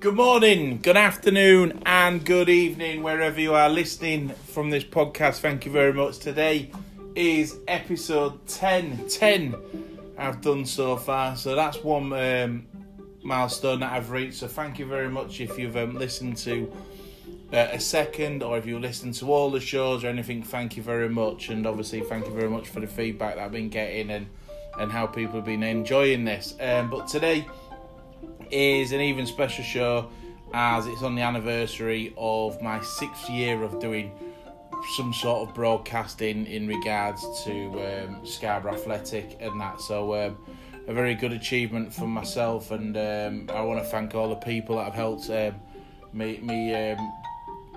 Good morning, good afternoon, and good evening, wherever you are listening from this podcast. Thank you very much. Today is episode 10. 10 I've done so far, so that's one um, milestone that I've reached. So, thank you very much if you've um, listened to uh, a second or if you listen to all the shows or anything. Thank you very much, and obviously, thank you very much for the feedback that I've been getting and, and how people have been enjoying this. Um, but today, is an even special show as it's on the anniversary of my sixth year of doing some sort of broadcasting in regards to um, Scarborough Athletic and that. So, um, a very good achievement for myself, and um, I want to thank all the people that have helped um, me, me um,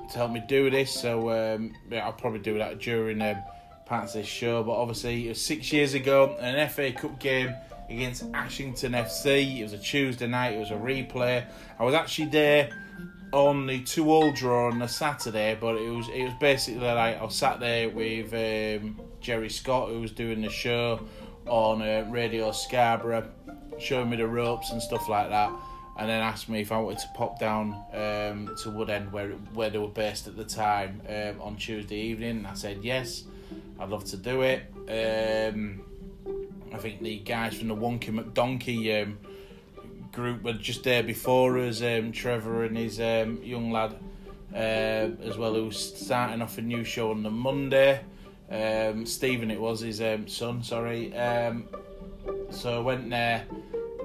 to help me do this. So, um, yeah, I'll probably do that during parts of this show. But obviously, it was six years ago, an FA Cup game against Ashington FC. It was a Tuesday night. It was a replay. I was actually there on the two all draw on the Saturday, but it was it was basically like I was sat there with um, Jerry Scott, who was doing the show on uh, Radio Scarborough, showing me the ropes and stuff like that, and then asked me if I wanted to pop down um, to Woodend, where where they were based at the time, um, on Tuesday evening. I said yes, I'd love to do it. Um, I think the guys from the Wonky McDonkey um, group were just there before us. Um, Trevor and his um, young lad, uh, as well, who was starting off a new show on the Monday. Um, Stephen, it was his um, son. Sorry. So I went there.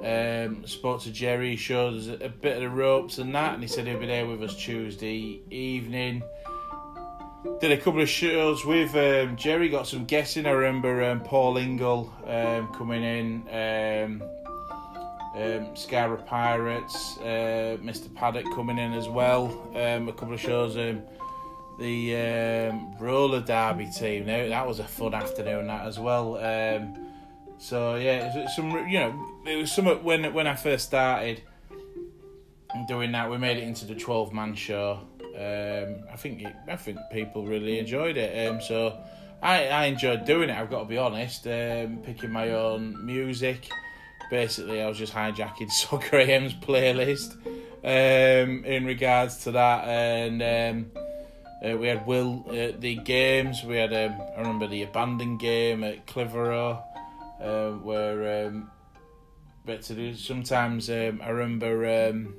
Um, spoke to Jerry, showed us a bit of the ropes and that, and he said he'd be there with us Tuesday evening did a couple of shows with um, Jerry. Got some guessing. I remember um, Paul Ingle um, coming in, um, um, Scarborough Pirates, uh, Mr Paddock coming in as well. Um, a couple of shows. Um, the roller derby team. Now that was a fun afternoon. That as well. Um, so yeah, some you know it was some when when I first started doing that. We made it into the twelve man show. Um, I think it, I think people really enjoyed it. Um, so I, I enjoyed doing it. I've got to be honest. Um, picking my own music. Basically, I was just hijacking So Graham's playlist um, in regards to that, and um, uh, we had Will at the games. We had um, I remember the abandoned game at Clitheroe, uh, where um, but to do sometimes um, I remember. Um,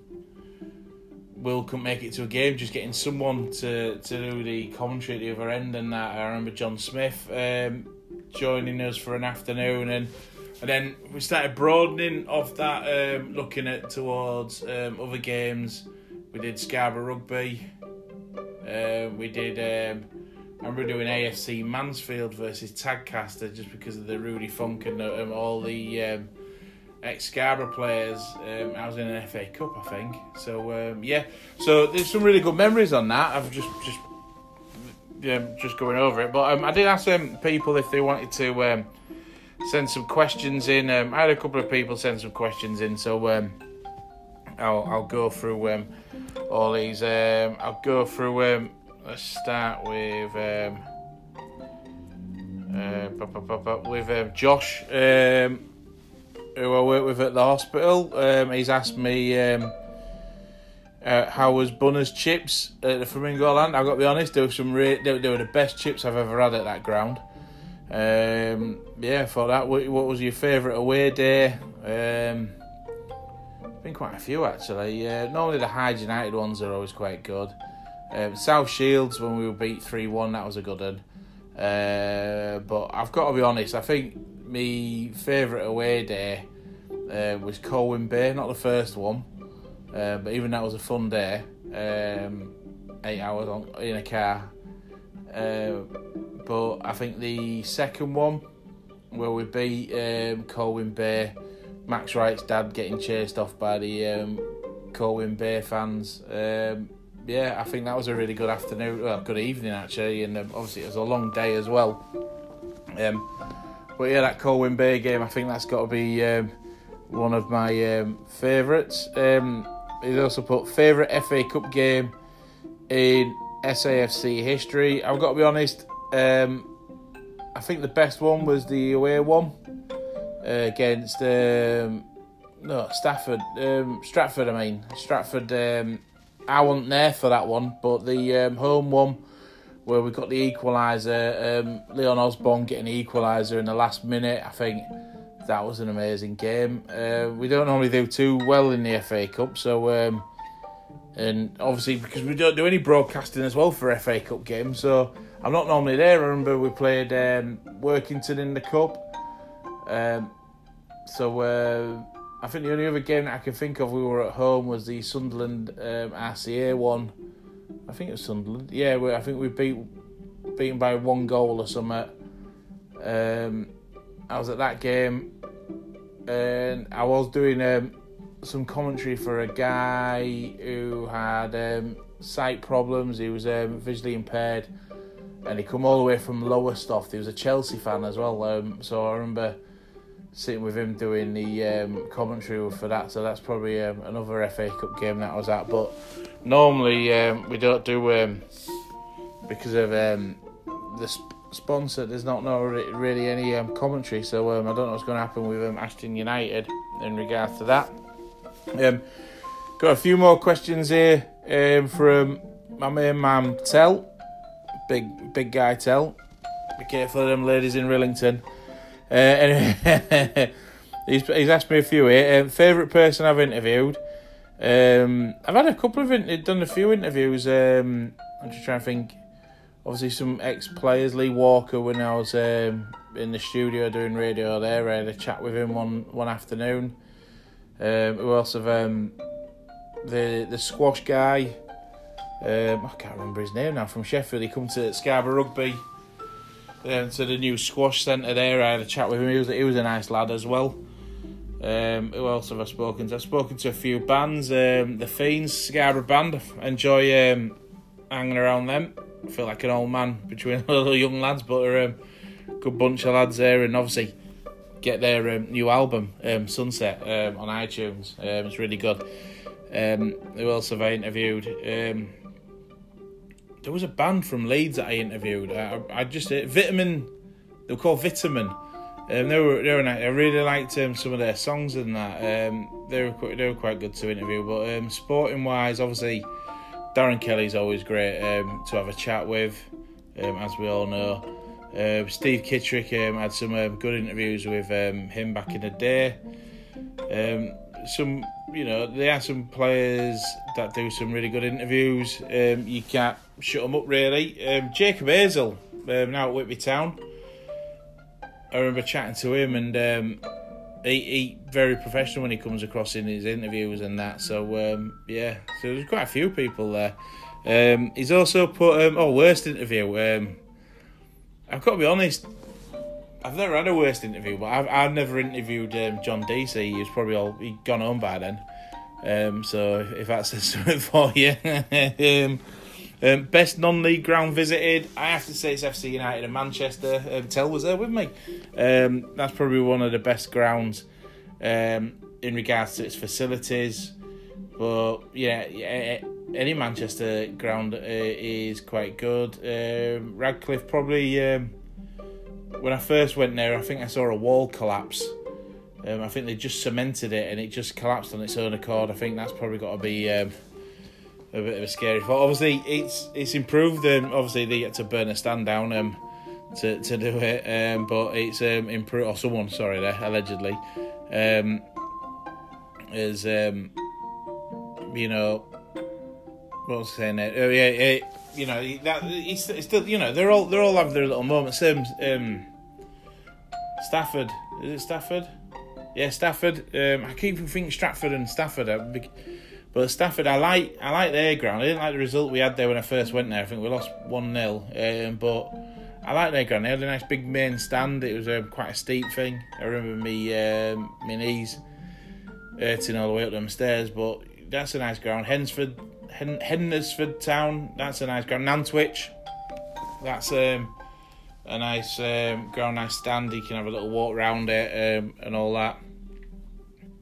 Will couldn't make it to a game, just getting someone to, to do the commentary at the other end. And that I remember John Smith um, joining us for an afternoon, and and then we started broadening off that, um, looking at towards um, other games. We did Scarborough Rugby. Uh, we did. Um, I remember doing AFC Mansfield versus Tadcaster just because of the Rudy Funk and um, all the um, ex Scarborough players. Um, I was in an FA Cup, I think. So um, yeah, so there's some really good memories on that. I've just just yeah, just going over it. But um, I did ask um, people if they wanted to um, send some questions in. Um, I had a couple of people send some questions in, so um, I'll I'll go through um, all these. Um, I'll go through. Um, let's start with. Um, uh, with um, Josh. Um, who I work with at the hospital. Um, he's asked me um, uh, how was Bunner's chips at the Flamingo Land. I've got to be honest, they were some re- they, were the best chips I've ever had at that ground. Um, yeah, for that, what, what was your favourite away day? Um, been quite a few actually. Uh, normally the Hyde United ones are always quite good. Um, South Shields when we were beat three one, that was a good one. Uh, but I've got to be honest, I think my favourite away day uh, was Colwyn Bay, not the first one, uh, but even that was a fun day. Um, eight hours on, in a car. Uh, but I think the second one, where we beat um, Colwyn Bay, Max Wright's dad getting chased off by the um, Colwyn Bay fans. Um, yeah, I think that was a really good afternoon, well, good evening actually, and um, obviously it was a long day as well. Um, but yeah, that Colwyn Bay game, I think that's got to be um, one of my um, favourites. Um, he's also put favourite FA Cup game in SAFC history. I've got to be honest. Um, I think the best one was the away one uh, against um, no, Stafford, um, Stratford. I mean, Stratford. I wasn't there for that one, but the home one where we got the equaliser. Um, Leon Osborne getting the equaliser in the last minute. I think that was an amazing game. Uh, we don't normally do too well in the FA Cup, so um, and obviously because we don't do any broadcasting as well for FA Cup games, so I'm not normally there. I remember we played um, Workington in the cup. Um, so uh, I think the only other game I can think of we were at home was the Sunderland um, RCA one. I think it was Sunderland. Yeah, we, I think we beat beaten by one goal or something. Um, I was at that game, and I was doing um, some commentary for a guy who had um, sight problems. He was um, visually impaired, and he come all the way from Lowestoft. He was a Chelsea fan as well. Um, so I remember sitting with him doing the um, commentary for that. So that's probably um, another FA Cup game that I was at. But normally um, we don't do um, because of um, the sp- sponsor. There's not no re- really any um, commentary, so I don't know what's going to happen with Ashton United in regards to that. Got a few more questions here from my main man Tell, big big guy Tell. Be careful of them ladies in Rillington. Uh, he's, he's asked me a few here. Um, Favourite person I've interviewed. Um, I've had a couple of in- done a few interviews. Um, I'm just trying to think. Obviously, some ex players. Lee Walker, when I was um, in the studio doing radio there, I had a chat with him one one afternoon. Um, who else have um, the the squash guy? Um, I can't remember his name now. From Sheffield, he come to Scarborough Rugby. Um, to the new squash centre there. I had a chat with him. He was he was a nice lad as well. Um, who else have I spoken to? I've spoken to a few bands. Um, the Fiends, Scarborough band. Enjoy um, hanging around them. I feel like an old man between all the young lads, but they're um, a good bunch of lads there. And obviously, get their um, new album, um, Sunset, on iTunes. It's really good. Who else have I interviewed? There was a band from Leeds that I interviewed. I, I just uh, Vitamin. They were called Vitamin. Um, they were they were nice. I really liked um, some of their songs and that. Um, they were quite, they were quite good to interview. But um, sporting wise, obviously, Darren Kelly's always great um, to have a chat with, um, as we all know. Uh, Steve Kittrick um, had some um, good interviews with um, him back in the day. Um, some, you know, there are some players that do some really good interviews. Um, you can't shut them up really. Um, Jacob Hazel, um, now at Whitby Town. I remember chatting to him, and um, he, he very professional when he comes across in his interviews and that. So um, yeah, so there's quite a few people there. Um, he's also put um, oh worst interview. Um, I've got to be honest. I've never had a worst interview, but I've I've never interviewed um, John Deasy. He was probably all he'd gone home by then. Um, so if that says something for you, um, um, best non-league ground visited, I have to say it's FC United in Manchester. Um, Tell was there with me. Um, that's probably one of the best grounds um, in regards to its facilities. But yeah, yeah any Manchester ground uh, is quite good. Radcliffe probably. When I first went there, I think I saw a wall collapse. Um, I think they just cemented it and it just collapsed on its own accord. I think that's probably got to be um, a bit of a scary thought. Obviously, it's it's improved. Um, obviously, they had to burn a stand down um, to to do it, um, but it's um, improved. Or someone, sorry, there allegedly, is um, you know, what was I saying? Oh yeah, you know that it's, still you know they're all they're all having their little moments. Same, um, Stafford is it Stafford? Yeah, Stafford. Um, I keep thinking Stratford and Stafford. But Stafford, I like I like their ground. I didn't like the result we had there when I first went there. I think we lost one 0 um, but I like their ground. They had a nice big main stand. It was um, quite a steep thing. I remember me um, my knees hurting all the way up them stairs. But that's a nice ground. Hensford, Hen- Town. That's a nice ground. Nantwich. That's um, a nice um, ground, nice stand. You can have a little walk around it um, and all that.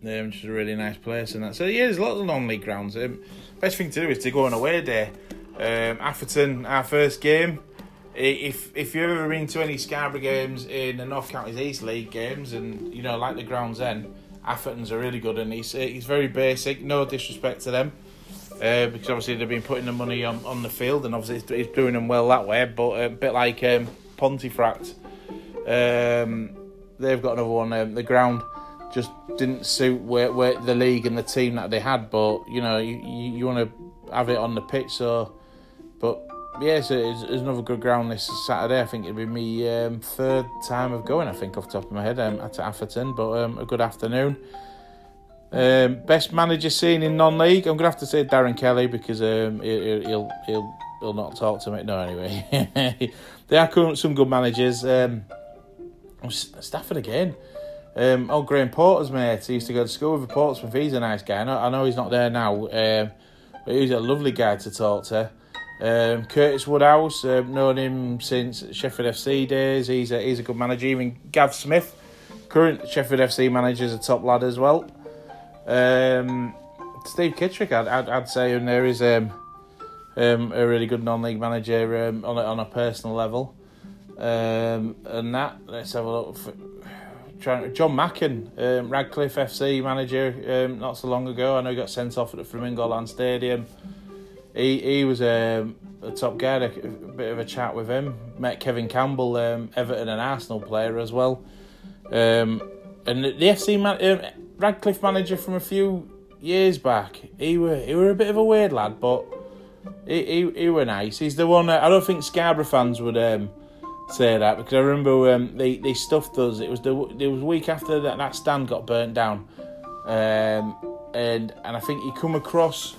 Um, just a really nice place and that. So yeah, there's a lot of non-league grounds. Um, best thing to do is to go on away day. Um, Atherton, our first game. If if you've ever been to any Scarborough games in the North Counties East League games and you know like the grounds then, Atherton's are really good, and he's he's very basic. No disrespect to them, uh, because obviously they've been putting the money on, on the field, and obviously it's doing them well that way. But a bit like um, Pontefract, um, they've got another one. Um, the ground just didn't suit where, where the league and the team that they had, but you know you you, you want to have it on the pitch, so. But yeah, so it's, it's, another good ground this Saturday. I think it'll be me um, third time of going. I think off the top of my head um, at Atherton, but um, a good afternoon. Um, best manager seen in non-league. I'm gonna have to say Darren Kelly because um, he'll, he'll he'll he'll not talk to me. No, anyway, there are some good managers. Um, Stafford again. Um, oh, Graham Porter's mate. He used to go to school with the Portsmouth. He's a nice guy. I know, I know he's not there now, um, but he's a lovely guy to talk to. Um, Curtis Woodhouse, uh, known him since Sheffield FC days. He's a, he's a good manager. Even Gav Smith, current Sheffield FC manager, is a top lad as well. Um, Steve Kittrick, I'd, I'd, I'd, say, and there is um, um, a really good non-league manager um, on a, on a personal level. Um, and that, let's have a look. For, John Macken, um, Radcliffe FC manager, not so long ago. I know he got sent off at the Flamingo Land Stadium he he was um, a top guy. A, a, bit of a chat with him. Met Kevin Campbell, Everton and Arsenal player as well. And the, the FC man, Radcliffe manager from a few years back. He were he were a bit of a weird lad, but he he, he were nice. He's the one. That, I don't think Scarborough fans would um, say that because I remember um, they they stuffed us. It was the it was week after that that stand got burnt down, um, and and I think he come across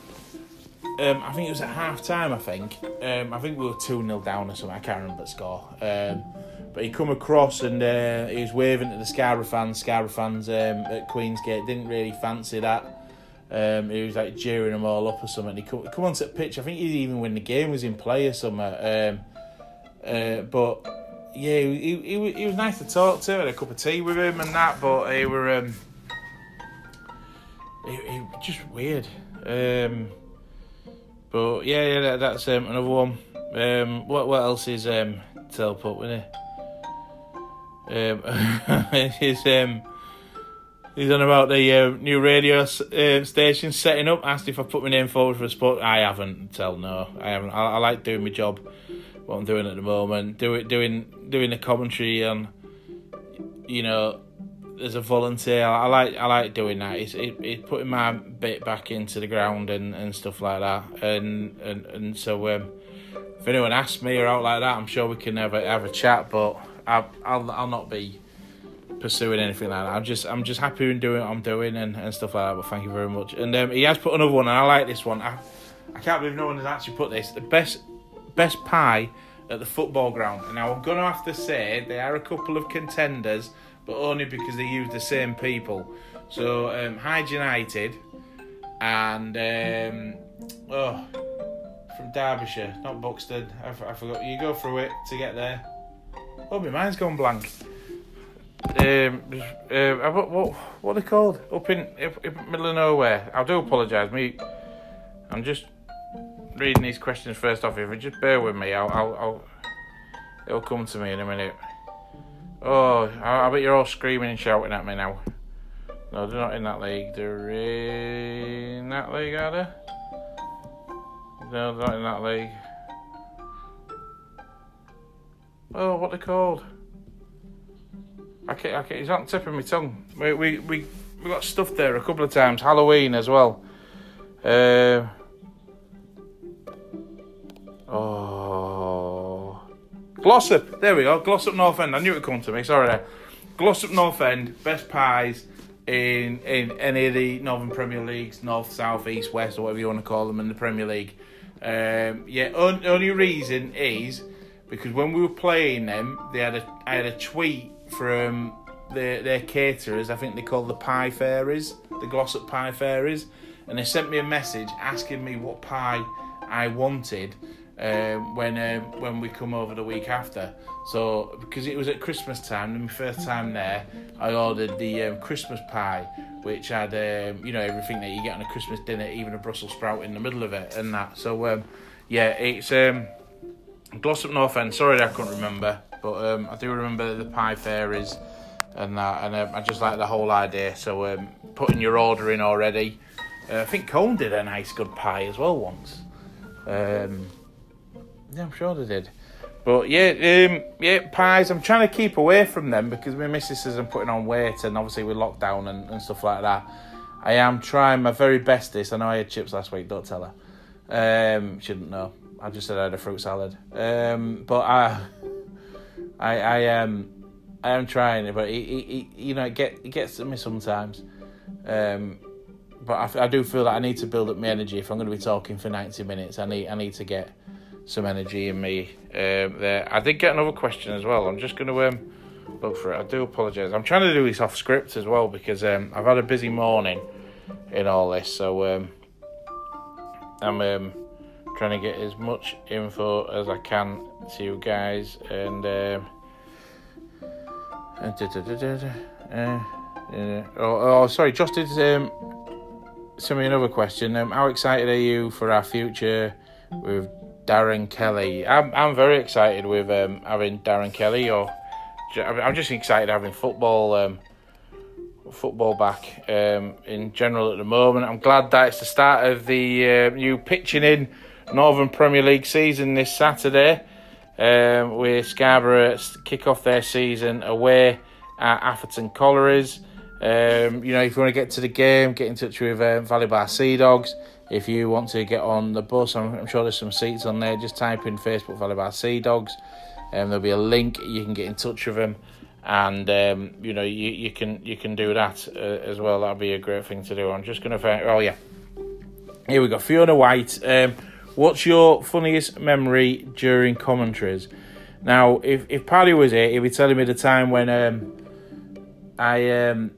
um, I think it was at half time. I think. Um, I think we were two 0 down or something. I can't remember the score. Um, but he come across and uh, he was waving to the Scarborough fans. Scarborough fans um, at Queensgate didn't really fancy that. Um, he was like jeering them all up or something. He come, come onto the pitch. I think he even when the game was in play or something. Um, uh, but yeah, he, he, he was nice to talk to. I had a cup of tea with him and that. But he were um, just weird. Um, but yeah, yeah, that, that's um, another one. Um, what what else is um, to help up with it? Um, he's um, he's on about the uh, new radio uh, station setting up. Asked if I put my name forward for a spot. I haven't. Tell no, I haven't. I, I like doing my job. What I'm doing at the moment, do it, doing doing the commentary on, you know, as a volunteer, I like I like doing that. It's it, it's putting my bit back into the ground and, and stuff like that. And and and so um, if anyone asks me or out like that, I'm sure we can have a have a chat. But I, I'll I'll not be pursuing anything like that. I'm just I'm just happy in doing what I'm doing and, and stuff like that. But thank you very much. And um, he has put another one, and I like this one. I I can't believe no one has actually put this. The best best pie at the football ground. And now I'm gonna have to say there are a couple of contenders but only because they use the same people. So um, Hyde United and um, oh, from Derbyshire, not Buxton. I, I, forgot. You go through it to get there. Oh, my mind's gone blank. Um, uh, what what what are they called? Up in, up, middle of nowhere. I do apologise. Me, I'm just reading these questions first off. If you just bear with me, I'll, I'll, I'll it'll come to me in a minute. Oh, I, I bet you're all screaming and shouting at me now. No, they're not in that league. They're in that league, are they? No, they're not in that league. Oh, what they called? I can't, I can't, it's on the tip of my tongue. We, we, we, we got stuff there a couple of times. Halloween as well. Uh, Glossop, there we go. Glossop North End. I knew it would come to me. Sorry. Glossop North End, best pies in in any of the Northern Premier Leagues, North, South, East, West, or whatever you want to call them in the Premier League. Um, yeah, un- only reason is because when we were playing them, they had a I had a tweet from their their caterers. I think they called the Pie Fairies, the Glossop Pie Fairies, and they sent me a message asking me what pie I wanted um, when um, when we come over the week after. So because it was at Christmas time, my first time there, I ordered the um, Christmas pie, which had um, you know everything that you get on a Christmas dinner, even a Brussels sprout in the middle of it, and that. So um, yeah, it's um, Glossop North End. Sorry, I couldn't remember, but um, I do remember the pie fairies. and that, and um, I just like the whole idea. So um, putting your order in already. Uh, I think Cone did a nice good pie as well once. Um, yeah, I'm sure they did. But yeah, um, yeah, pies. I'm trying to keep away from them because my missus says I'm putting on weight, and obviously with lockdown and, and stuff like that, I am trying my very bestest. I know I had chips last week. Don't tell her. Um, shouldn't know. I just said I had a fruit salad. Um, but I, I, I um, I am trying but it, it, it, you know, it get it gets to me sometimes. Um, but I, I do feel that I need to build up my energy if I'm going to be talking for ninety minutes. I need I need to get some energy in me um, there. I did get another question as well. I'm just going to um, look for it. I do apologise. I'm trying to do this off script as well because um, I've had a busy morning in all this. So um, I'm um, trying to get as much info as I can to you guys. And, um, uh, uh, oh, oh, sorry, Just did um, send me another question. Um, how excited are you for our future with Darren Kelly. I'm I'm very excited with um, having Darren Kelly. Or I'm just excited having football um, football back um, in general at the moment. I'm glad that it's the start of the uh, new pitching in Northern Premier League season this Saturday. Um, where Scarborough kick off their season away at Atherton Collieries. Um, you know, if you want to get to the game, get in touch with um, Valley Bar Sea Dogs. If you want to get on the bus, I'm, I'm sure there's some seats on there. Just type in Facebook Valley Bar Sea Dogs, and um, there'll be a link. You can get in touch with them, and um, you know you, you can you can do that uh, as well. That'd be a great thing to do. I'm just gonna find. Oh yeah, here we go. Fiona White. Um, what's your funniest memory during commentaries? Now, if if Paddy was here, he'd be telling me the time when um, I um,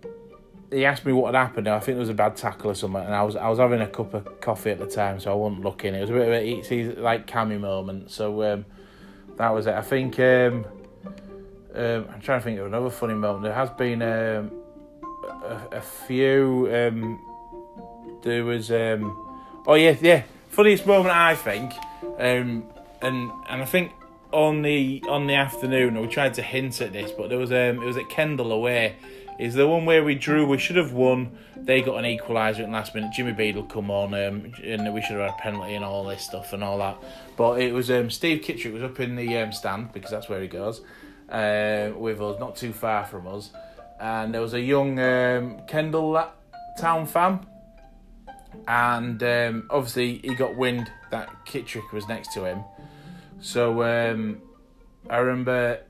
he asked me what had happened. I think there was a bad tackle or something, and I was I was having a cup of coffee at the time, so I wasn't looking. It was a bit of a easy, like cammy moment. So um, that was it. I think um, um, I'm trying to think of another funny moment. There has been um, a, a, few. Um, there was um, oh yeah yeah funniest moment I think, and and I think on the on the afternoon we tried to hint at this, but there was um it was at Kendal away is the one where we drew. We should have won. They got an equaliser at last minute. Jimmy Beadle come on, um, and we should have had a penalty and all this stuff and all that. But it was um, Steve Kittrick was up in the um, stand because that's where he goes uh, with us, not too far from us. And there was a young um, Kendal town fan, and um, obviously he got wind that Kittrick was next to him. So um, I remember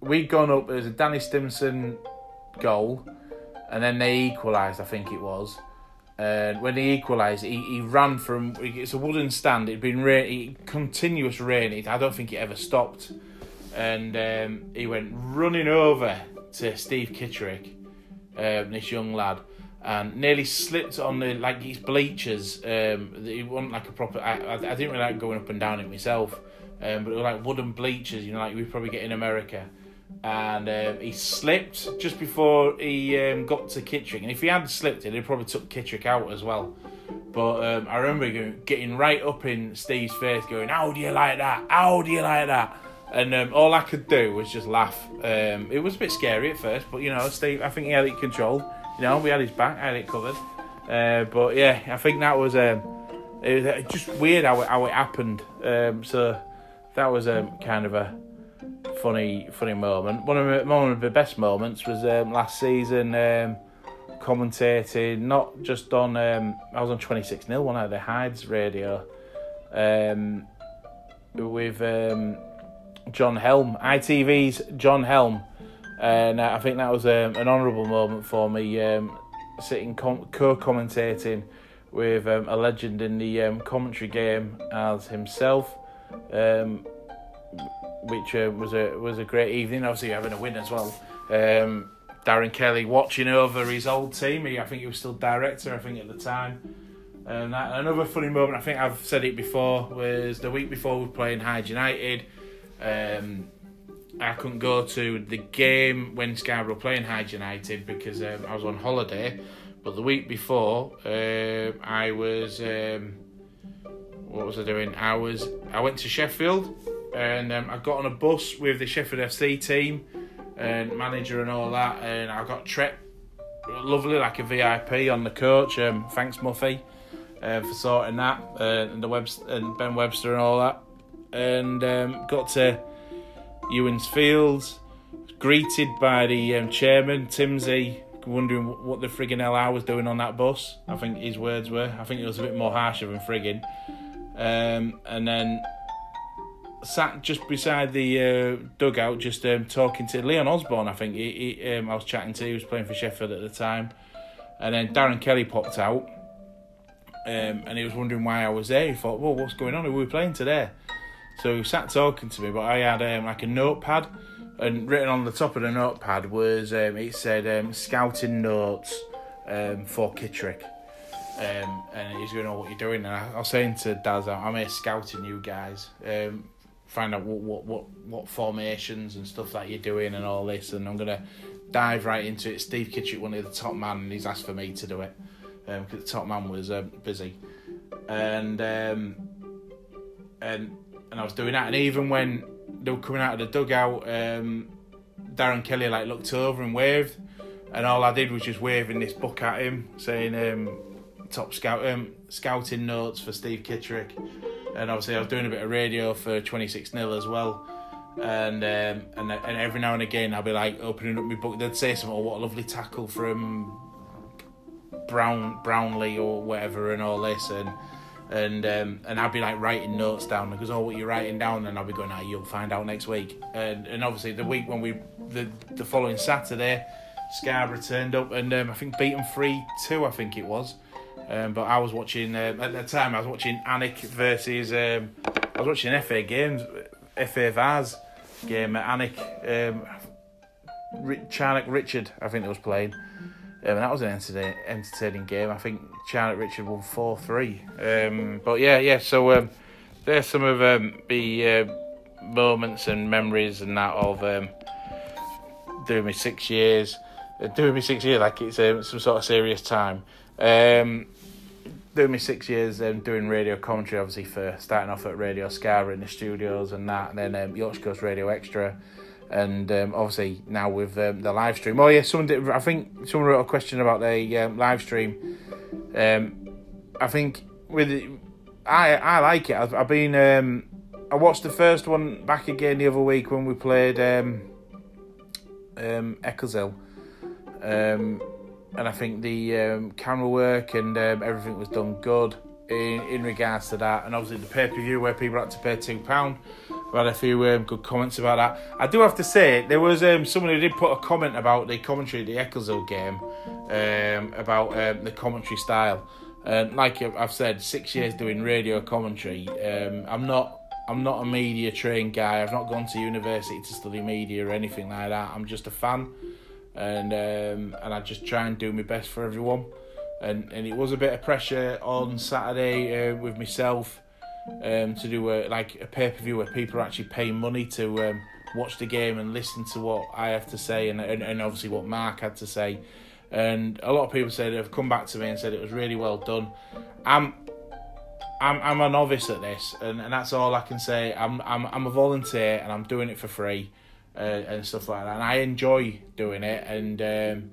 we'd gone up. There was a Danny Stimson goal, and then they equalised. I think it was. And when they equalised, he, he ran from it's a wooden stand. It'd been rain, continuous rain. It, I don't think it ever stopped, and um, he went running over to Steve Kittrick, um, this young lad, and nearly slipped on the like his bleachers. Um, he wasn't like a proper. I, I, I didn't really like going up and down it myself, um, but it was like wooden bleachers. You know, like we probably get in America and um, he slipped just before he um, got to Kittrick. And if he had slipped, it, he probably took Kittrick out as well. But um, I remember getting right up in Steve's face, going, "How do you like that? How do you like that?" And um, all I could do was just laugh. Um, it was a bit scary at first, but you know, Steve, I think he had it controlled. You know, we had his back, I had it covered. Uh, but yeah, I think that was um, it was just weird how it, how it happened. so that was kind of a funny funny moment. One of my, one of the best moments was um, last season um, commentating, not just on. Um, I was on twenty six 0 one of the Hyde's radio um, with um, John Helm, ITV's John Helm, and uh, I think that was um, an honourable moment for me, sitting com- co-commentating with a legend in the commentary game as himself. Um, which uh, was a was a great evening. Obviously, having a win as well. Um, Darren Kelly watching over his old team. He, I think he was still director. I think at the time. And that, another funny moment. I think I've said it before. Was the week before we were playing Hyde United. Um, I couldn't go to the game when Scarborough playing Hyde United because um, I was on holiday. But the week before, uh, I was. Um, what was I doing? I was. I went to Sheffield and um, I got on a bus with the Sheffield FC team and manager and all that. And I got Trent, lovely, like a VIP on the coach. Um, thanks, Muffy, uh, for sorting that, uh, and the Webs and Ben Webster and all that. And um, got to Ewens Fields, greeted by the um, chairman, Timsy, wondering what the frigging hell I was doing on that bus. I think his words were. I think it was a bit more harsher than frigging. Um, and then sat just beside the uh, dugout, just um, talking to Leon Osborne. I think he, he um, I was chatting to. He was playing for Sheffield at the time, and then Darren Kelly popped out, um, and he was wondering why I was there. He thought, "Well, what's going on? Who are we playing today?" So he sat talking to me, but I had um, like a notepad, and written on the top of the notepad was um, it said um, "scouting notes um, for Kittrick." Um, and he's going, "Oh, what you're doing?" And I, I was saying to Daz, "I'm here scouting you guys, um, find out what, what what what formations and stuff that you're doing and all this." And I'm gonna dive right into it. Steve Kittrick, one of the top man, and he's asked for me to do it because the top man was um, busy, and um, and and I was doing that. And even when they were coming out of the dugout, um, Darren Kelly like looked over and waved, and all I did was just waving this book at him, saying um, top scout um, scouting notes for Steve Kittrick, and obviously I was doing a bit of radio for Twenty Six Nil as well. And um, and and every now and again I'd be like opening up my book. They'd say something, "Oh, what a lovely tackle from Brown Brownlee or whatever," and all this, and and um, and I'd be like writing notes down. Because oh what you're writing down? And I'll be going ah you'll find out next week. And and obviously the week when we the the following Saturday Scarborough turned up and um, I think beat them three two I think it was. Um, but I was watching uh, at the time I was watching Alnwick versus um, I was watching FA games FA Vase game at Alnwick um, Charnock Richard I think it was playing um, that was an entertaining, entertaining game. I think Charnock Richard won 4 3. Um, but yeah, yeah, so um, there's some of um, the uh, moments and memories and that of um, doing me six years. Uh, doing me six years like it's some sort of serious time. Um, doing me six years um, doing radio commentary, obviously, for starting off at Radio Scarborough in the studios and that, and then Yorkshire Coast Radio Extra and um, obviously now with um, the live stream. Oh yeah, someone did, I think someone wrote a question about the um, live stream. Um, I think with I I like it. I've, I've been um, I watched the first one back again the other week when we played um, um, and I think the camera work and everything was done good in, in regards to that. And obviously the pay per view where people had to pay two pound we had a few um, good comments about that. I do have to say, there was um, someone who did put a comment about the commentary, the Eccleshill game, um, about um, the commentary style. And like I've said, six years doing radio commentary. Um, I'm not, I'm not a media trained guy. I've not gone to university to study media or anything like that. I'm just a fan, and um, and I just try and do my best for everyone. And and it was a bit of pressure on Saturday uh, with myself um, to do a, like a pay per view where people are actually paying money to um, watch the game and listen to what I have to say and, and, and obviously what Mark had to say. And a lot of people said have come back to me and said it was really well done. I'm I'm I'm a novice at this, and, and that's all I can say. I'm I'm I'm a volunteer and I'm doing it for free, uh, and stuff like that. And I enjoy doing it, and um,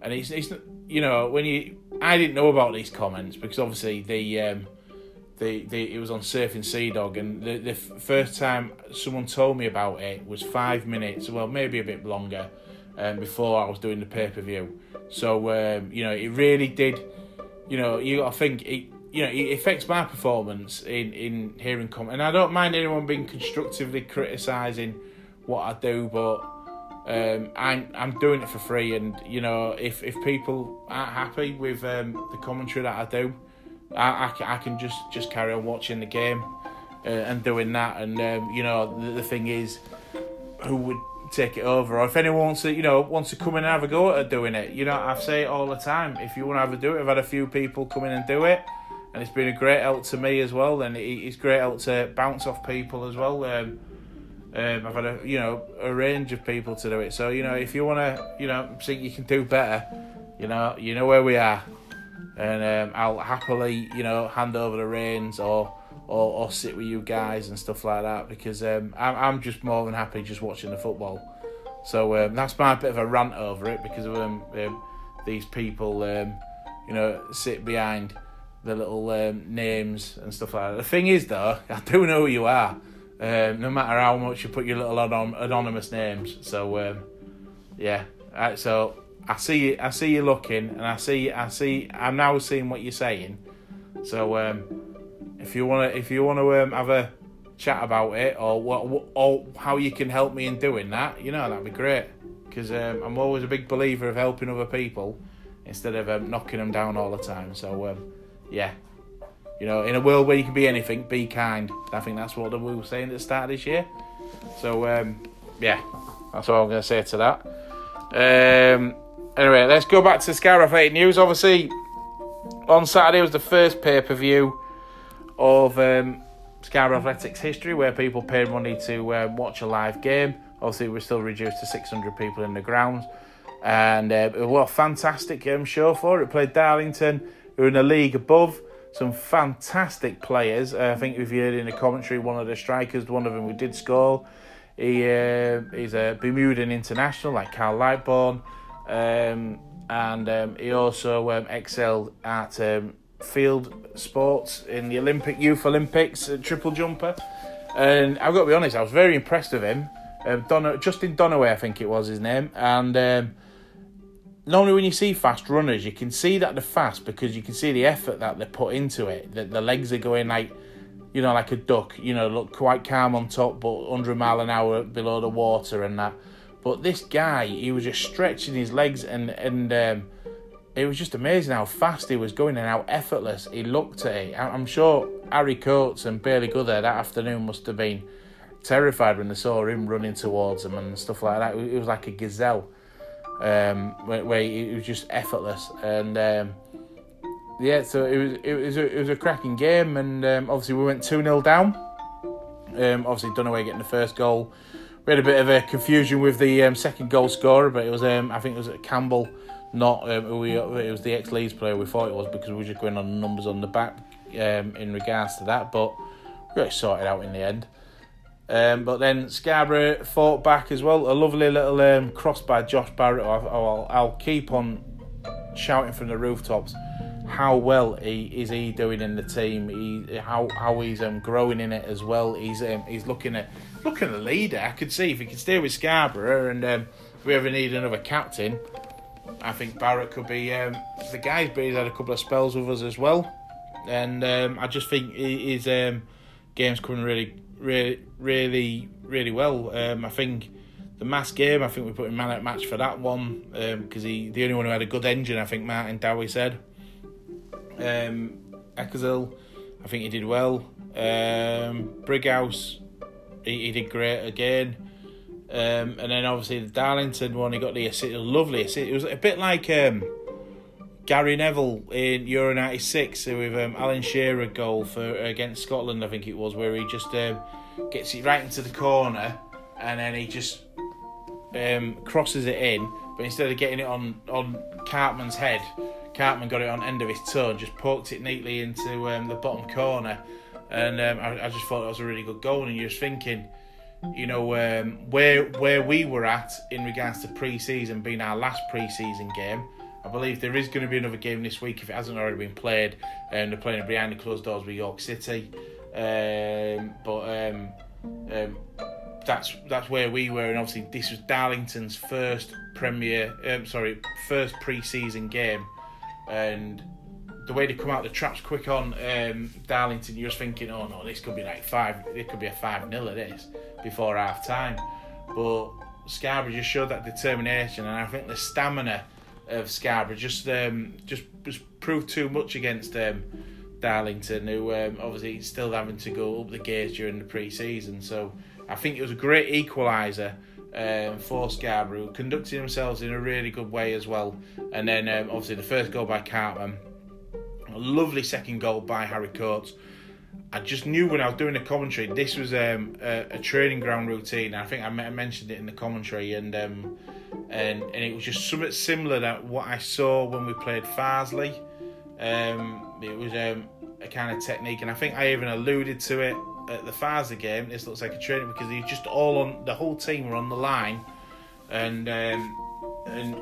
and it's it's you know when you I didn't know about these comments because obviously the um, the, the it was on Surfing Sea Dog, and the, the first time someone told me about it was five minutes, well, maybe a bit longer, um, before I was doing the pay per view. So, um, you know, it really did, you know, you to think, it, you know, it affects my performance in, in hearing comment. And I don't mind anyone being constructively criticising what I do, but um, I'm I'm doing it for free, and you know if if people aren't happy with um, the commentary that I do, I, I, I can just just carry on watching the game uh, and doing that. And um, you know, the, the, thing is, who would take it over? Or if anyone wants to, you know, wants to come in and have a go at doing it, you know, I say it all the time. If you want to have a do it, I've had a few people come in and do it, and it's been a great help to me as well. And it, it's great help to bounce off people as well. Um, I've had a you know a range of people to do it. So you know, if you want to, you know, think you can do better, you know, you know where we are and um, I'll happily, you know, hand over the reins or, or, or sit with you guys and stuff like that because um, I'm I'm just more than happy just watching the football. So um, that's my bit of a rant over it because of um, um, these people, you know, sit behind the little names and stuff like that. The thing is, though, I do know who you are, um, no matter how much you put your little anon- anonymous names. So um, yeah, uh, so I see I see you looking, and I see, I see, I'm now seeing what you're saying. So um, if you wanna, if you wanna um, have a chat about it, or what, or how you can help me in doing that, you know, that'd be great. Because um, I'm always a big believer of helping other people instead of um, knocking them down all the time. So yeah, you know, in a world where you can be anything, be kind. I think that's what we were saying at the start of this year. So um, yeah, that's all I'm going to say to that. Um, anyway, let's go back to Scarborough Athletic News. Obviously, on Saturday was the first pay per view of um, Scarborough Athletics history, where people paid money to um, watch a live game. Obviously, we're still reduced to 600 people in the grounds, and uh, what a fantastic um, show for it. Played Darlington, who are in the league above. Some fantastic players. Uh, I think you heard in the commentary, one of the strikers, one of them who did score, he uh, he's a Bermudan international like Kyle Lightbourne, um, and um, he also um, excelled at um, field sports in the Olympic Youth Olympics, triple jumper. And I've got to be honest, I was very impressed with him. Um, Don- Justin Donawa, I think it was his name, and um, normally when you see fast runners, you can see that they're fast because you can see the effort that they put into it. That the legs are going like, you know, like a duck. You know, look quite calm on top, but under a mile an hour below the water and that. But this guy, he was just stretching his legs and and um, it was just amazing how fast he was going and how effortless he looked at it. I'm sure Harry Coates and Bailey Gooda that afternoon must have been terrified when they saw him running towards them and stuff like that. It was like a gazelle um, where, where it was just effortless. And um, yeah, so it was it was a, it was a cracking game, and um, obviously we went two 0 down. Um, obviously Donawa getting the first goal. We had a bit of a confusion with the um, second goal scorer, but it was um, I think it was Campbell, not um, we, it was the ex Leeds player we thought it was because we were just going on numbers on the back in regards to that, but we got it sorted out in the end. Um, but then Scarborough fought back as well. A lovely little um, cross by Josh Barrett. I'll, I'll, I'll, keep on shouting from the rooftops how well he is he doing in the team. He how how he's um, growing in it as well. He's um, he's looking at looking the leader. I could see if he can stay with Scarborough and um, if we ever need another captain, I think Barrett could be um, the guy. But he's had a couple of spells with us as well, and I just think his um, game's coming really really, really, really well. Um, I think the mass game, I think we put him man at match for that one because um, he the only one who had a good engine. I think Martin Dowie said. Um, I think he did well. Um, Brighouse, he, he did great again. Um, and then obviously the Darlington one, he got the assist, lovely assist. It was a bit like um, Gary Neville in Euro '96 with um, Alan Shearer goal for against Scotland, I think it was, where he just um, gets it right into the corner and then he just um, crosses it in. But instead of getting it on on Cartman's head, Cartman got it on end of his toe and just poked it neatly into um, the bottom corner. And um, I, I, just thought that was a really good goal. And you're just thinking, you know, um, where where we were at in regards to pre-season being our last pre-season game I believe there is going to be another game this week if it hasn't already been played. And they're playing behind the closed doors with York City. Um, but um, um, that's that's where we were, and obviously this was Darlington's first Premier, um, sorry, first pre-season game, and the way they come out the traps quick on um, Darlington, you're just thinking, oh no, this could be like five, it could be a five 0 of this before half time, but Scarborough just showed that determination, and I think the stamina of Scarborough just um, just, just proved too much against um, Darlington, who um, obviously still having to go up the gears during the pre-season. So I think it was a great equaliser um, for Scarborough, conducting themselves in a really good way as well. And then um, obviously the first goal by Cartman, a lovely second goal by Harry Coates. I just knew when I was doing the commentary, this was um, a, a, training ground routine. I think I mentioned it in the commentary, and um, and and it was just something similar to what I saw when we played Farsley. Um, it was um, a kind of technique, and I think I even alluded to it at the Farsley game. This looks like a training because he's just all on the whole team were on the line, and um, and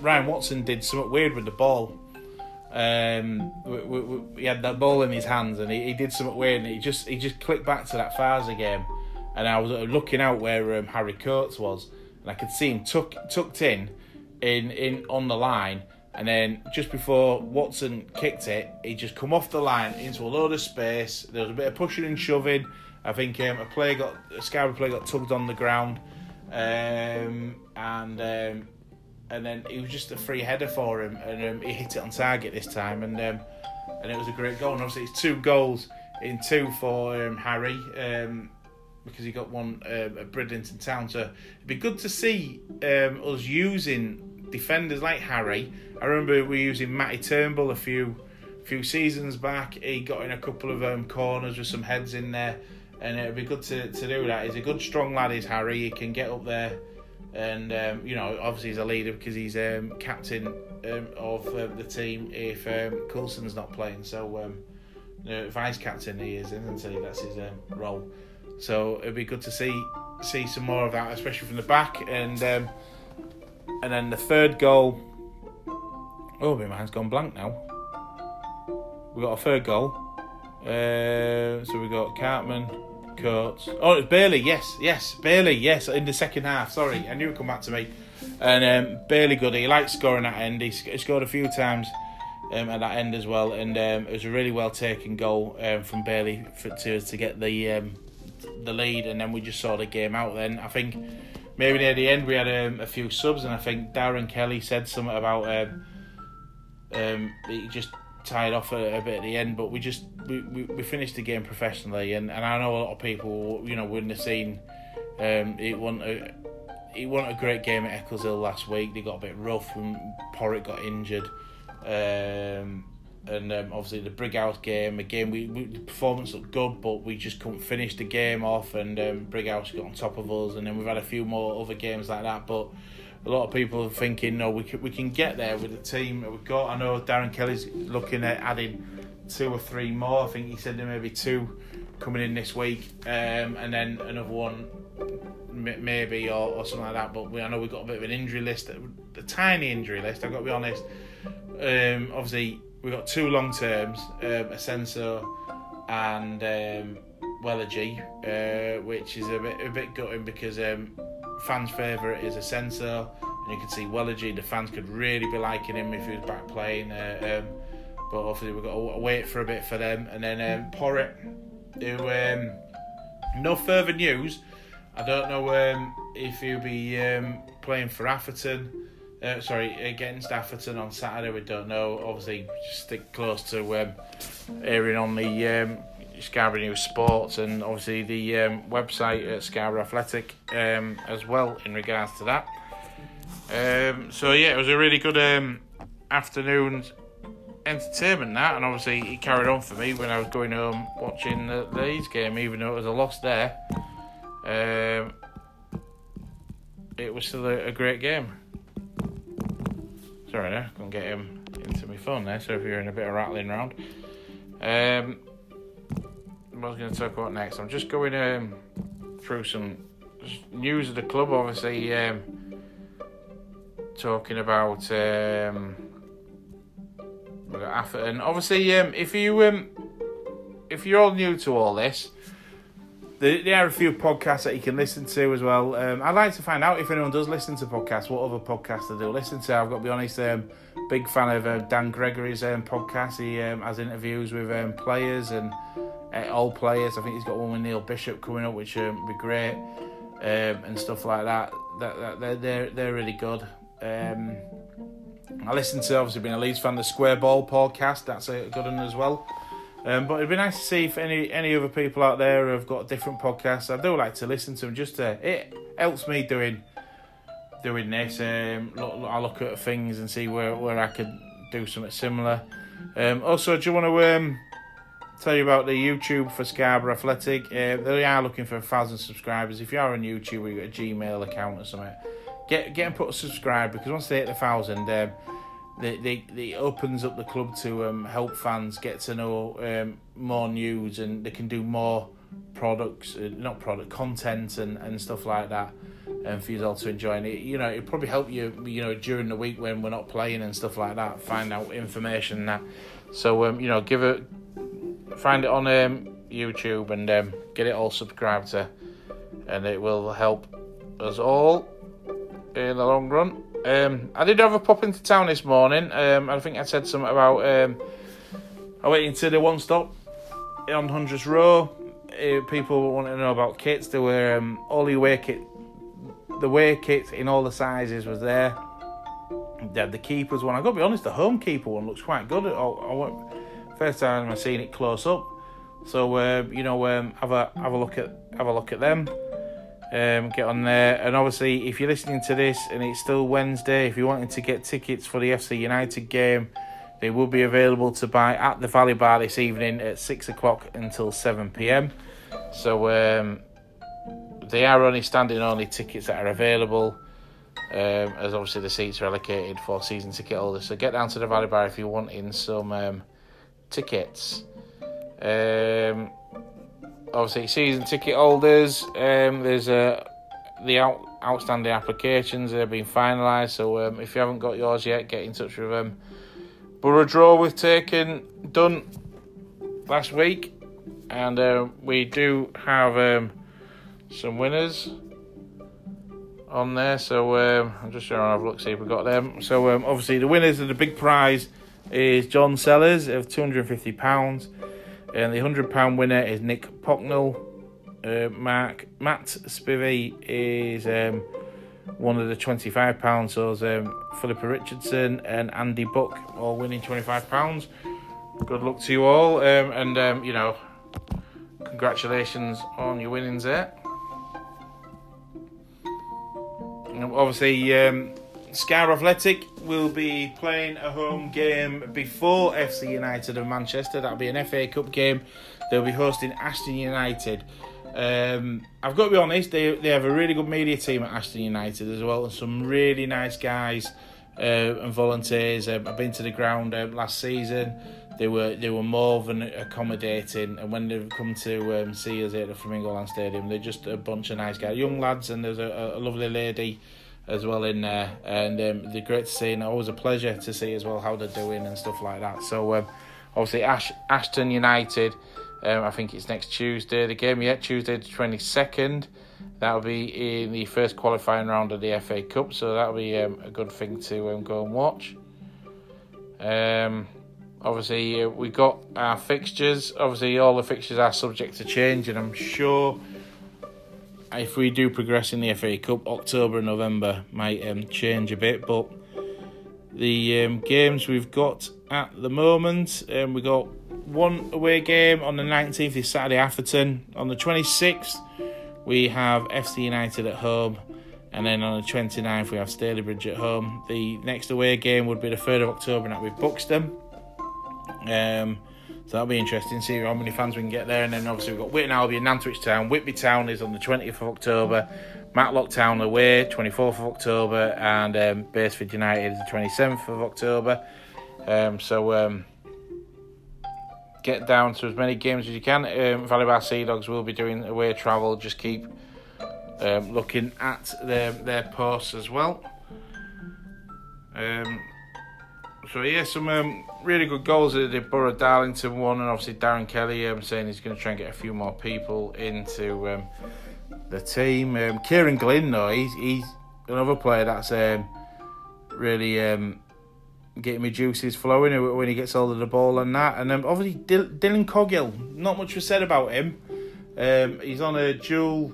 Ryan Watson did something weird with the ball. Um, we, we, we, he had that ball in his hands, and he, he did something weird, and he just he just clicked back to that Farza game, and I was looking out where um, Harry Coates was, and I could see him tuck, tucked in, in in on the line, and then just before Watson kicked it, he just come off the line into a load of space. There was a bit of pushing and shoving. I think um, a player got a Scarborough player got tugged on the ground, um, and um, and then it was just a free header for him, and um, he hit it on target this time, and um, and it was a great goal. And obviously, it's two goals in two for um, Harry because he got one uh, at Bridlington Town. So it'd be good to see um, us using defenders like Harry. I remember we were using Matty Turnbull a few few seasons back. He got in a couple of um, corners with some heads in there, and it'd be good to, to do that. He's a good, strong lad. Is Harry? He can get up there and um, you know obviously he's a leader because he's um, captain um, of uh, the team if um, Coulson's not playing. So you know, vice captain he is, isn't he? That's his role. So it'd be good to see see some more of that, especially from the back. And um, and then the third goal. Oh, my mind's gone blank now. We got a third goal. Uh, so we got Cartman, Coates. Oh, it's Bailey. Yes, yes, Bailey. Yes, in the second half. Sorry, I knew it'd come back to me. And um, Bailey Gooda, he likes scoring at end. He, he scored a few times um, at that end as well, and um, it was a really well taken goal um, from Bailey for, to to get the um, the lead, and then we just saw the game out. Then I think maybe near the end we had um, a few subs, and I think Darren Kelly said something about um, um, he just tied off a, a, bit at the end, but we just we, we, we, finished the game professionally, and, and I know a lot of people you know wouldn't have seen um, it wasn't a it wasn't a great game at Eccleshill last week. They got a bit rough when Porritt got injured, um, and um, obviously the Brighouse game again. We, we, the performance looked good, but we just couldn't finish the game off, and um, Brighouse got on top of us, and then we've had a few more other games like that, but a lot of people are thinking, no, we can, we can get there with the team that we've got. I know Darren Kelly's looking at adding two or three more. I think he said there may be two coming in this week, um, and then another one maybe or, or something like that. But we, I know we've got a bit of an injury list, a, a tiny injury list. I've got to be honest. Um, obviously, we've got two long terms, um, Ascenso and um, Wellergy, uh, which is a bit a bit gutting because um, fans' favourite is Ascenso, and you can see Wellergy. The fans could really be liking him if he was back playing. Uh, um, but obviously we've got to wait for a bit for them, and then um, Porritt, who um, no further news. I don't know um, if he'll be um, playing for Atherton. Uh, sorry, against Atherton on Saturday. We don't know. Obviously, just stick close to um, airing on the um, Scarborough News Sports and obviously the um, website at Scarborough Athletic um, as well in regards to that. Um, so yeah, it was a really good um, afternoon entertainment that, and obviously it carried on for me when I was going home watching the Leeds game, even though it was a loss there. Um, it was still a, a, great game. Sorry, I couldn't get him into my phone there, so if you're in a bit of rattling around. Um, what was going to talk about next. I'm just going um, through some news of the club. Obviously, um, talking about um, Atherton. Obviously, um, if you um, if you're all new to all this, there, are a few podcasts that you can listen to as well. Um, I'd like to find out if anyone does listen to podcasts, what other podcasts they do listen to. I've got to be honest, um, big fan of uh, Dan Gregory's um, podcast. He um, has interviews with um, players and uh, old players. I think he's got one with Neil Bishop coming up, which um, would be great, um, and stuff like that. That, that they're they're they're really good. Um, I listen to obviously being a Leeds fan, the Square Ball podcast. That's a good one as well. Um, but it'd be nice to see if any any other people out there have got different podcasts. I do like to listen to them. Just to, it helps me doing doing this. Um, look, I look at things and see where, where I could do something similar. Um, also, do you want to um, tell you about the YouTube for Scarborough Athletic. Uh, they are looking for a thousand subscribers. If you are on YouTube, you got a Gmail account or something, get get and put a subscribe because once they hit a thousand, um, they, they, they opens up the club to um, help fans get to know um, more news and they can do more products, uh, not product content and, and stuff like that. and for you all to enjoy. And it, you know, it probably help you, you know, during the week when we're not playing and stuff like that, find out information and that. So, um, you know, give it, find it on um, YouTube and um, get it all subscribed to, and it will help us all in the long run. Um, I did have a pop into town this morning. Um, I think I said something about um, I went into the one stop on Huntriss Row. Uh, people wanted to know about kits. There were um, all the away kit, the away kit in all the sizes was there. They had the keepers one. I got to be honest, the home keeper one looks quite good. I, I first time I've seen it close up. So uh, you know, um, have a have a look at have a look at them. Um, get on there, and obviously, if you're listening to this and it's still Wednesday, if you're wanting to get tickets for the FC United game, they will be available to buy at the Valley Bar this evening at six o'clock until seven pm. So um, they are only standing only tickets that are available. Um, as obviously the seats are allocated for season ticket holders. So get down to the Valley Bar if you're wanting some um, tickets. Um, obviously, season ticket holders. Um, there's a the out, outstanding applications that have been finalised. So um, if you haven't got yours yet, get in touch with them. Borough draw we've taken done last week, and uh, we do have um, some winners on there. So um, I'm just trying to have a look, see if we've got them. So um, obviously the winners of the big prize is John Sellers of two hundred and fifty pounds, and the hundred pound winner is Nick Pocknell. Uh, Mark Matt Spivey is um, one of the twenty five pounds. So um, Philippa Richardson and Andy Buck all winning twenty five pounds. Good luck to you all, um, and um, you know, congratulations on your winnings there. obviously, um, Scar Athletic will be playing a home game before FC United of Manchester. That'll be an FA Cup game. They'll be hosting Ashton United. Um, I've got to be honest, they, they have a really good media team at Ashton United as well, and some really nice guys uh, and volunteers. Um, I've been to the ground um, last season. They were they were more than accommodating, and when they've come to um, see us at the Flamingo Land Stadium, they're just a bunch of nice guys, young lads, and there's a, a lovely lady as well in there, and um, they're great to see, and always a pleasure to see as well how they're doing and stuff like that. So um, obviously Ash, Ashton United, um, I think it's next Tuesday the game, yeah, Tuesday the twenty second. That'll be in the first qualifying round of the FA Cup, so that'll be um, a good thing to um, go and watch. Um, obviously, uh, we got our fixtures. Obviously, all the fixtures are subject to change, and I'm sure if we do progress in the FA Cup, October and November might um, change a bit. But the um, games we've got at the moment, um, we got one away game on the 19th is Saturday Atherton. On the 26th, we have FC United at home. And then on the 29th, we have Stalybridge at home. The next away game would be the 3rd of October, and that with Buxton. Um, so that'll be interesting. To see how many fans we can get there. And then obviously we've got Witton Albion, Nantwich Town. Whitby Town is on the 20th of October. Matlock Town away, 24th of October. And um, United is the 27th of October. Um, so um, get down to as many games as you can. Um, Valley Bar Sea Dogs will be doing away travel. Just keep um, looking at their their posts as well. Um, so yeah, some um, really good goals that did. Borough Darlington one, and obviously Darren Kelly. I'm um, saying he's going to try and get a few more people into um, the team. Um, Kieran Glynn, though, he's he's another player that's um, really um, getting my juices flowing when he gets hold of the ball and that. And um, obviously Dylan Coghill, not much was said about him. Um, he's on a dual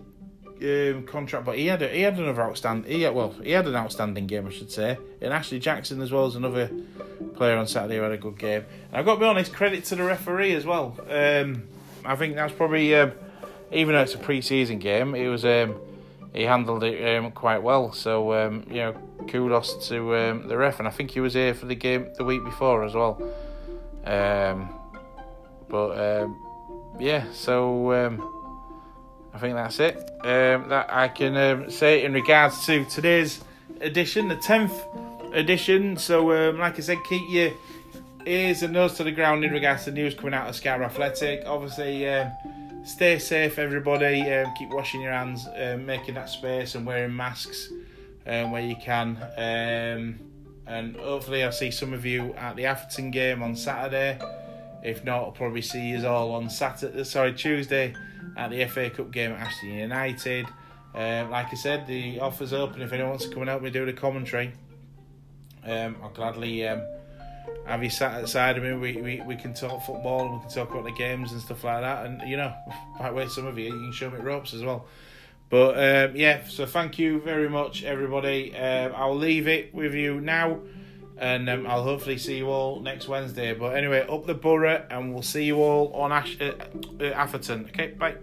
um, contract, but he had a, he had another outstanding. He had, well, he had an outstanding game, I should say. And Ashley Jackson as well as another player on Saturday who had a good game. And I've got to be honest, credit to the referee as well. Um, I think that's probably um, even though it's a pre-season game, it was um, he handled it um, quite well. So um, you know, kudos to the ref, and I think he was here for the game the week before as well. But yeah, so I think that's it. Um, that I can um, say in regards to today's edition, the tenth edition. So like I said, keep your ears and nose to the ground in regards to news coming out of Scar Athletic. Obviously stay safe, everybody. Um, keep washing your hands, um, making that space, and wearing masks um, where you can. Um, and hopefully, I'll see some of you at the Atherton game on Saturday. If not, I'll probably see you all on Saturday. Sorry, Tuesday at the FA Cup game at Ashton United. Um, like I said, the offer's open if anyone wants to come and help me do the commentary. Um, I'll gladly um, have you sat outside of me. We, we, we can talk football and we can talk about the games and stuff like that. And you know, by the way, some of you, you can show me ropes as well. But um, yeah, so thank you very much, everybody. Um, I'll leave it with you now, and um, I'll hopefully see you all next Wednesday. But anyway, up the borough, and we'll see you all on Ash- uh, uh, Atherton. Okay, bye.